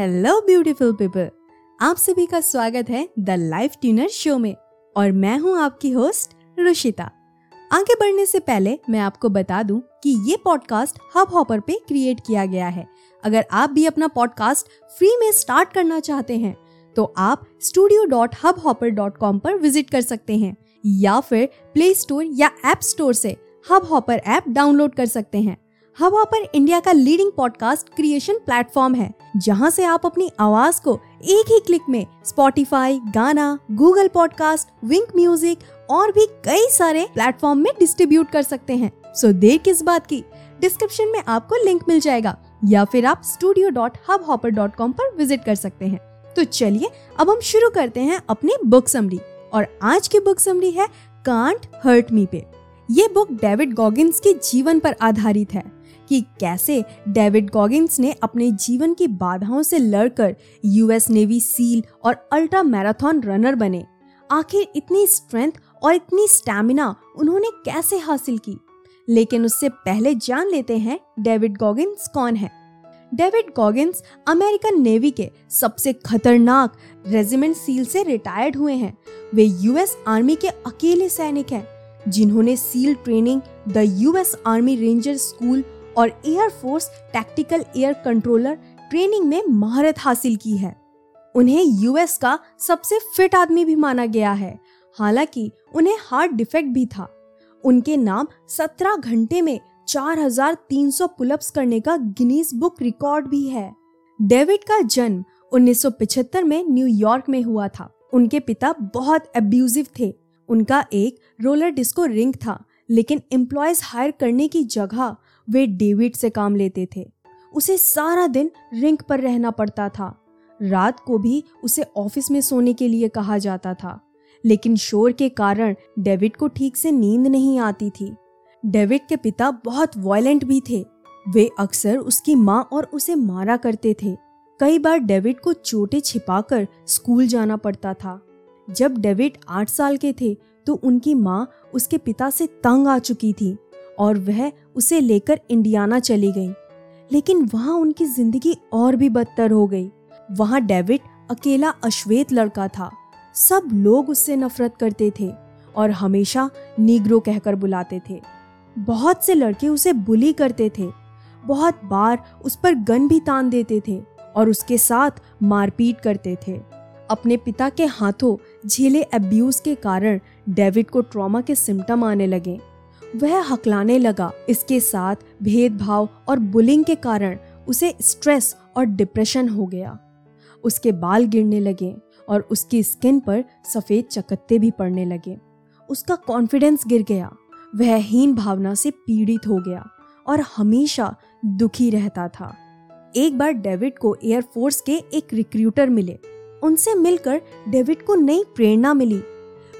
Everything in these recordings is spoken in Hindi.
हेलो ब्यूटीफुल पीपल आप सभी का स्वागत है द लाइफ ट्यूनर शो में, और मैं हूँ आपकी होस्ट रुशिता। आगे बढ़ने से पहले मैं आपको बता दूँ कि ये पॉडकास्ट हब हॉपर पे क्रिएट किया गया है। अगर आप भी अपना पॉडकास्ट फ्री में स्टार्ट करना चाहते हैं तो आप studio dot Hub Hopper dot com पर विज़िट कर सकते हैं, या फिर प्ले स्टोर या एप स्टोर से हब हॉपर ऐप डाउनलोड कर सकते हैं। हवा पर इंडिया का लीडिंग पॉडकास्ट क्रिएशन प्लेटफॉर्म है, जहाँ से आप अपनी आवाज़ को एक ही क्लिक में Spotify Gaana Google podcast Wynk music और भी कई सारे प्लेटफॉर्म में डिस्ट्रीब्यूट कर सकते हैं। सो देर किस बात की? डिस्क्रिप्शन में आपको लिंक मिल जाएगा, या फिर आप studio dot Hub Hopper dot com पर विज़िट कर सकते हैं। तो चलिए, अब हम शुरू करते हैं अपनी बुक समरी और आज की बुक समरी है कांट हर्ट मी पे। ये बुक डेविड गॉगिन्स के जीवन पर आधारित है। कि कैसे डेविड गॉगिंस ने अपने जीवन की बाधाओं से लड़कर यूएस नेवी सील और अल्ट्रा मैराथन रनर बने। आखिर इतनी स्ट्रेंथ और इतनी स्टैमिना उन्होंने कैसे हासिल की? लेकिन उससे पहले जान लेते हैं डेविड गॉगिंस कौन है। डेविड गॉगिंस अमेरिकन नेवी के सबसे खतरनाक रेजिमेंट सील से रिटायर्ड हुए हैं। वे यूएस आर्मी के अकेले सैनिक हैं, जिन्होंने SEAL training the US Army Ranger School और air force tactical air controller training में महारत हासिल की है। उन्हें यूएस का सबसे फिट आदमी भी माना गया है। हालाँकि उन्हें हार्ट डिफेक्ट भी था। उनके नाम 17 घंटे में 4,300 पुलअप्स करने का गिनीज बुक रिकॉर्ड भी है। डेविड का जन्म 1975 में न्यूयॉर्क में हुआ था। उनके पिता बहुत एब्यूजिव थे। उनका एक रोलर डिस्को रिंग था लेकिन एम्प्लॉयज़ हायर करने की जगह वे डेविड से काम लेते थे। उसे सारा दिन रिंक पर रहना पड़ता था। रात को भी उसे ऑफ़िस में सोने के लिए कहा जाता था। लेकिन शोर के कारण डेविड को ठीक से नींद नहीं आती थी। डेविड के पिता बहुत वायलेंट भी थे। वे अक्सर उसकी माँ और उसे मारा करते थे। कई बार डेविड को चोटें छिपाकर स्कूल जाना पड़ता था। जब डेविड आठ साल के थे तो उनकी माँ उसके पिता से तंग आ चुकी थी। और वह उसे लेकर इंडियाना चली गई। लेकिन वहाँ उनकी ज़िंदगी और भी बदतर हो गई। वहाँ डेविड अकेला अश्वेत लड़का था। सब लोग उससे नफरत करते थे और हमेशा नीग्रो कहकर बुलाते थे। बहुत से लड़के उसे बुली करते थे। बहुत बार उस पर गन भी तान देते थे और उसके साथ मारपीट करते थे। अपने पिता के हाथों झेले अब्यूज के कारण डेविड को ट्रॉमा के सिम्टम आने लगे। वह हकलाने लगा। इसके साथ भेदभाव और बुलिंग के कारण उसे स्ट्रेस और डिप्रेशन हो गया। उसके बाल गिरने लगे और उसकी स्किन पर सफ़ेद चकत्ते भी पड़ने लगे। उसका कॉन्फिडेंस गिर गया। वह हीन भावना से पीड़ित हो गया और हमेशा दुखी रहता था। एक बार डेविड को एयरफोर्स के एक रिक्रूटर मिले। उनसे मिलकर डेविड को नई प्रेरणा मिली।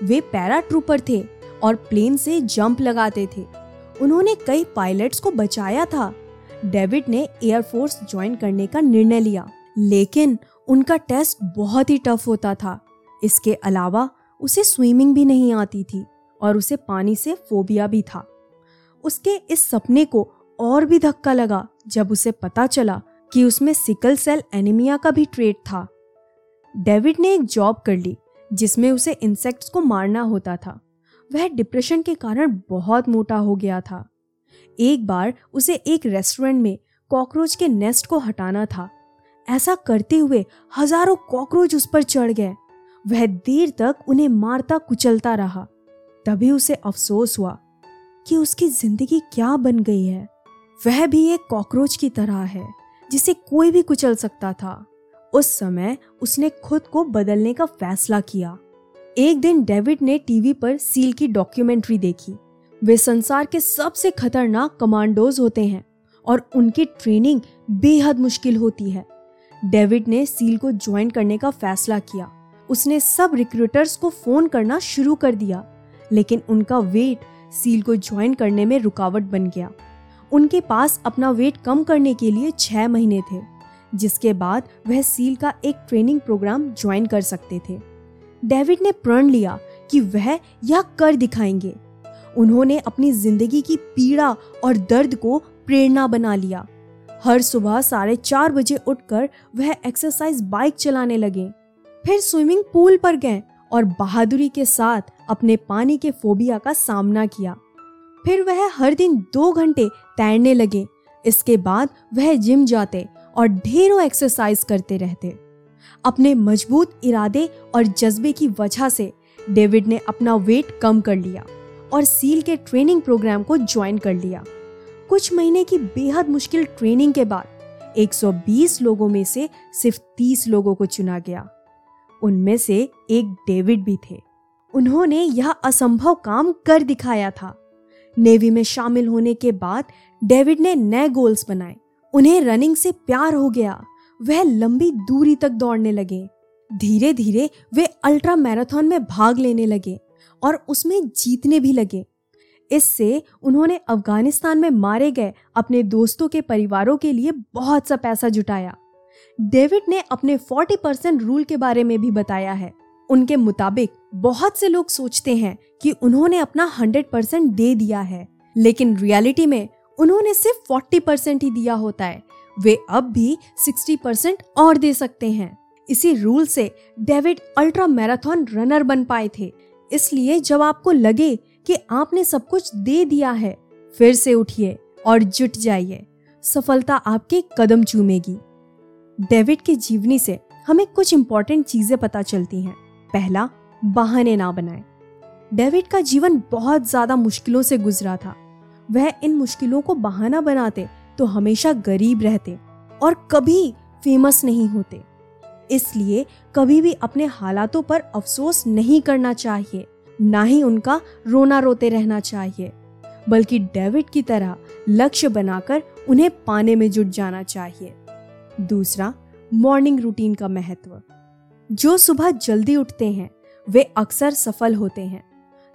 वे पैरा ट्रूपर थे। और प्लेन से जंप लगाते थे। उन्होंने कई पायलट्स को बचाया था। डेविड ने एयरफोर्स ज्वाइन करने का निर्णय लिया, लेकिन उनका टेस्ट बहुत ही टफ होता था। इसके अलावा उसे स्विमिंग भी नहीं आती थी और उसे पानी से फोबिया भी था। उसके इस सपने को और भी धक्का लगा जब उसे पता चला कि उसमें सिकल सेल एनीमिया का भी ट्रेट था। डेविड ने एक जॉब कर ली, जिसमें उसे इंसेक्ट्स को मारना होता था। वह डिप्रेशन के कारण बहुत मोटा हो गया था। एक बार उसे एक रेस्टोरेंट में कॉकरोच के नेस्ट को हटाना था। ऐसा करते हुए हज़ारों कॉकरोच उस पर चढ़ गए। वह देर तक उन्हें मारता कुचलता रहा। तभी उसे अफसोस हुआ कि उसकी ज़िंदगी क्या बन गई है। वह भी एक कॉकरोच की तरह है, जिसे कोई भी कुचल सकता था। उस समय उसने खुद को बदलने का फैसला किया। एक दिन डेविड ने टीवी पर सील की डॉक्यूमेंट्री देखी। वे संसार के सबसे खतरनाक कमांडोज होते हैं और उनकी ट्रेनिंग बेहद मुश्किल होती है। डेविड ने सील को ज्वाइन करने का फैसला किया। उसने सब रिक्रूटर्स को फ़ोन करना शुरू कर दिया, लेकिन उनका वेट सील को ज्वाइन करने में रुकावट बन गया। उनके पास अपना वेट कम करने के लिए छह महीने थे, जिसके बाद वह सील का एक ट्रेनिंग प्रोग्राम ज्वाइन कर सकते थे। डेविड ने प्रण लिया कि वह यह कर दिखाएँगे। उन्होंने अपनी ज़िंदगी की पीड़ा और दर्द को प्रेरणा बना लिया। हर सुबह साढ़े चार बजे उठकर वह एक्सरसाइज बाइक चलाने लगे। फिर स्विमिंग पूल पर गए और बहादुरी के साथ अपने पानी के फोबिया का सामना किया। फिर वह हर दिन दो घंटे तैरने लगे। इसके बाद वह जिम जाते और ढेरों एक्सरसाइज करते रहते। अपने मज़बूत इरादे और जज्बे की वजह से डेविड ने अपना वेट कम कर लिया और सील के ट्रेनिंग प्रोग्राम को ज्वाइन कर लिया। कुछ महीने की बेहद मुश्किल ट्रेनिंग के बाद 120 लोगों में से सिर्फ़ 30 लोगों को चुना गया। उनमें से एक डेविड भी थे। उन्होंने यह असंभव काम कर दिखाया था। नेवी में शामिल होने के बाद डेविड ने नए गोल्स बनाए। उन्हें रनिंग से प्यार हो गया वह लंबी दूरी तक दौड़ने लगे। धीरे धीरे वे अल्ट्रा मैराथन में भाग लेने लगे और उसमें जीतने भी लगे। इससे उन्होंने अफ़गानिस्तान में मारे गए अपने दोस्तों के परिवारों के लिए बहुत सा पैसा जुटाया। डेविड ने अपने 40 परसेंट रूल के बारे में भी बताया है। उनके मुताबिक बहुत से लोग सोचते हैं कि उन्होंने अपना 100 परसेंट दे दिया है, लेकिन रियलिटी में उन्होंने सिर्फ़ 40 परसेंट ही दिया होता है। वे अब भी 60 परसेंट और दे सकते हैं। इसी रूल से डेविड अल्ट्रा मैराथन रनर बन पाए थे। इसलिए जब आपको लगे कि आपने सब कुछ दे दिया है, फिर से उठिए और जुट जाइए। सफलता आपके कदम चूमेगी। डेविड की जीवनी से हमें कुछ इंपॉर्टेंट चीज़ें पता चलती हैं। पहला, बहाने ना बनाए। डेविड का जीवन बहुत ज़्यादा मुश्किलों से गुजरा था। वह इन मुश्किलों को बहाना बनाते तो हमेशा गरीब रहते और कभी फ़ेमस नहीं होते। इसलिए कभी भी अपने हालातों पर अफसोस नहीं करना चाहिए, ना ही उनका रोना रोते रहना चाहिए, बल्कि डेविड की तरह लक्ष्य बनाकर उन्हें पाने में जुट जाना चाहिए। दूसरा, मॉर्निंग रूटीन का महत्व। जो सुबह जल्दी उठते हैं, वे अक्सर सफल होते हैं।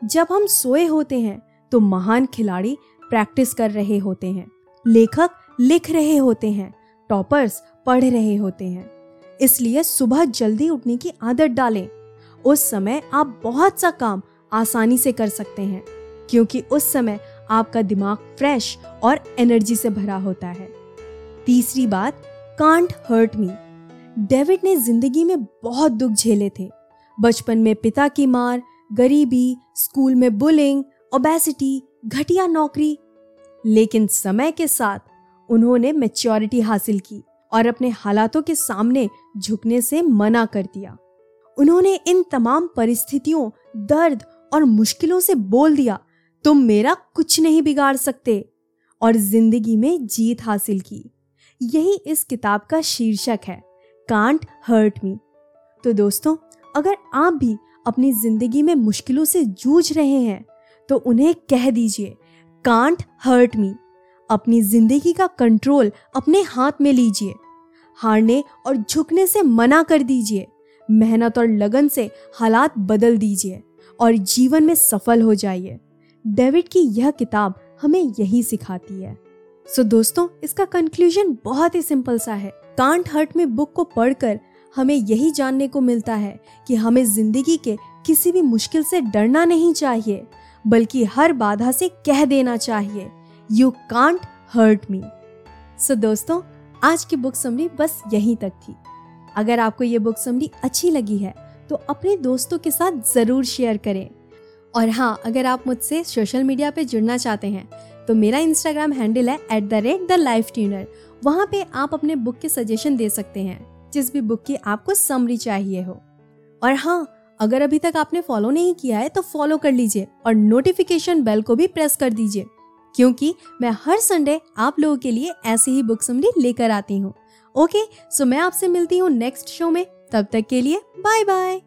जब हम सोए होते हैं तो महान खिलाड़ी प्रैक्टिस कर रहे होते हैं। लेखक लिख रहे होते हैं, टॉपर्स पढ़ रहे होते हैं। इसलिए सुबह जल्दी उठने की आदत डालें। उस समय आप बहुत सा काम आसानी से कर सकते हैं, क्योंकि उस समय आपका दिमाग फ्रेश और एनर्जी से भरा होता है। तीसरी बात कांट हर्ट मी डेविड ने ज़िंदगी में बहुत दुख झेले थे। बचपन में पिता की मार, गरीबी, स्कूल में बुलिंग ओबेसिटी घटिया नौकरी लेकिन समय के साथ उन्होंने मेच्योरिटी हासिल की और अपने हालातों के सामने झुकने से मना कर दिया। उन्होंने इन तमाम परिस्थितियों, दर्द और मुश्किलों से बोल दिया, तुम मेरा कुछ नहीं बिगाड़ सकते। और ज़िंदगी में जीत हासिल की। यही इस किताब का शीर्षक है कांट हर्ट मी तो दोस्तों, अगर आप भी अपनी ज़िंदगी में मुश्किलों से जूझ रहे हैं तो उन्हें कह दीजिए कांट हर्ट मी अपनी ज़िंदगी का कंट्रोल अपने हाथ में लीजिए। हारने और झुकने से मना कर दीजिए। मेहनत और लगन से हालात बदल दीजिए और जीवन में सफल हो जाइए। डेविड की यह किताब हमें यही सिखाती है। सो so, दोस्तों इसका कंक्लूजन बहुत ही सिंपल सा है। कांट हर्ट में बुक को पढ़कर हमें यही जानने को मिलता है कि हमें ज़िंदगी के किसी भी मुश्किल से डरना नहीं चाहिए। बल्कि हर बाधा से कह देना चाहिए। You can't hurt me so दोस्तों, आज की बुक समरी बस यहीं तक थी। अगर आपको ये बुक समरी अच्छी लगी है तो अपने दोस्तों के साथ ज़रूर शेयर करें। और हाँ अगर आप मुझसे सोशल मीडिया पे जुड़ना चाहते हैं तो मेरा इंस्टाग्राम हैंडल है at the rate the life tuner वहाँ पे आप अपने बुक के सजेशन दे सकते हैं, जिस भी बुक की आपको समरी चाहिए हो। और हाँ अगर अभी तक आपने फॉलो नहीं किया है तो फॉलो कर लीजिए और नोटिफिकेशन बेल को भी प्रेस कर दीजिए। क्योंकि मैं हर संडे आप लोगों के लिए ऐसी ही बुक समरी लेकर आती हूँ। ओके सो मैं आपसे मिलती हूँ नेक्स्ट शो में। तब तक के लिए बाय बाय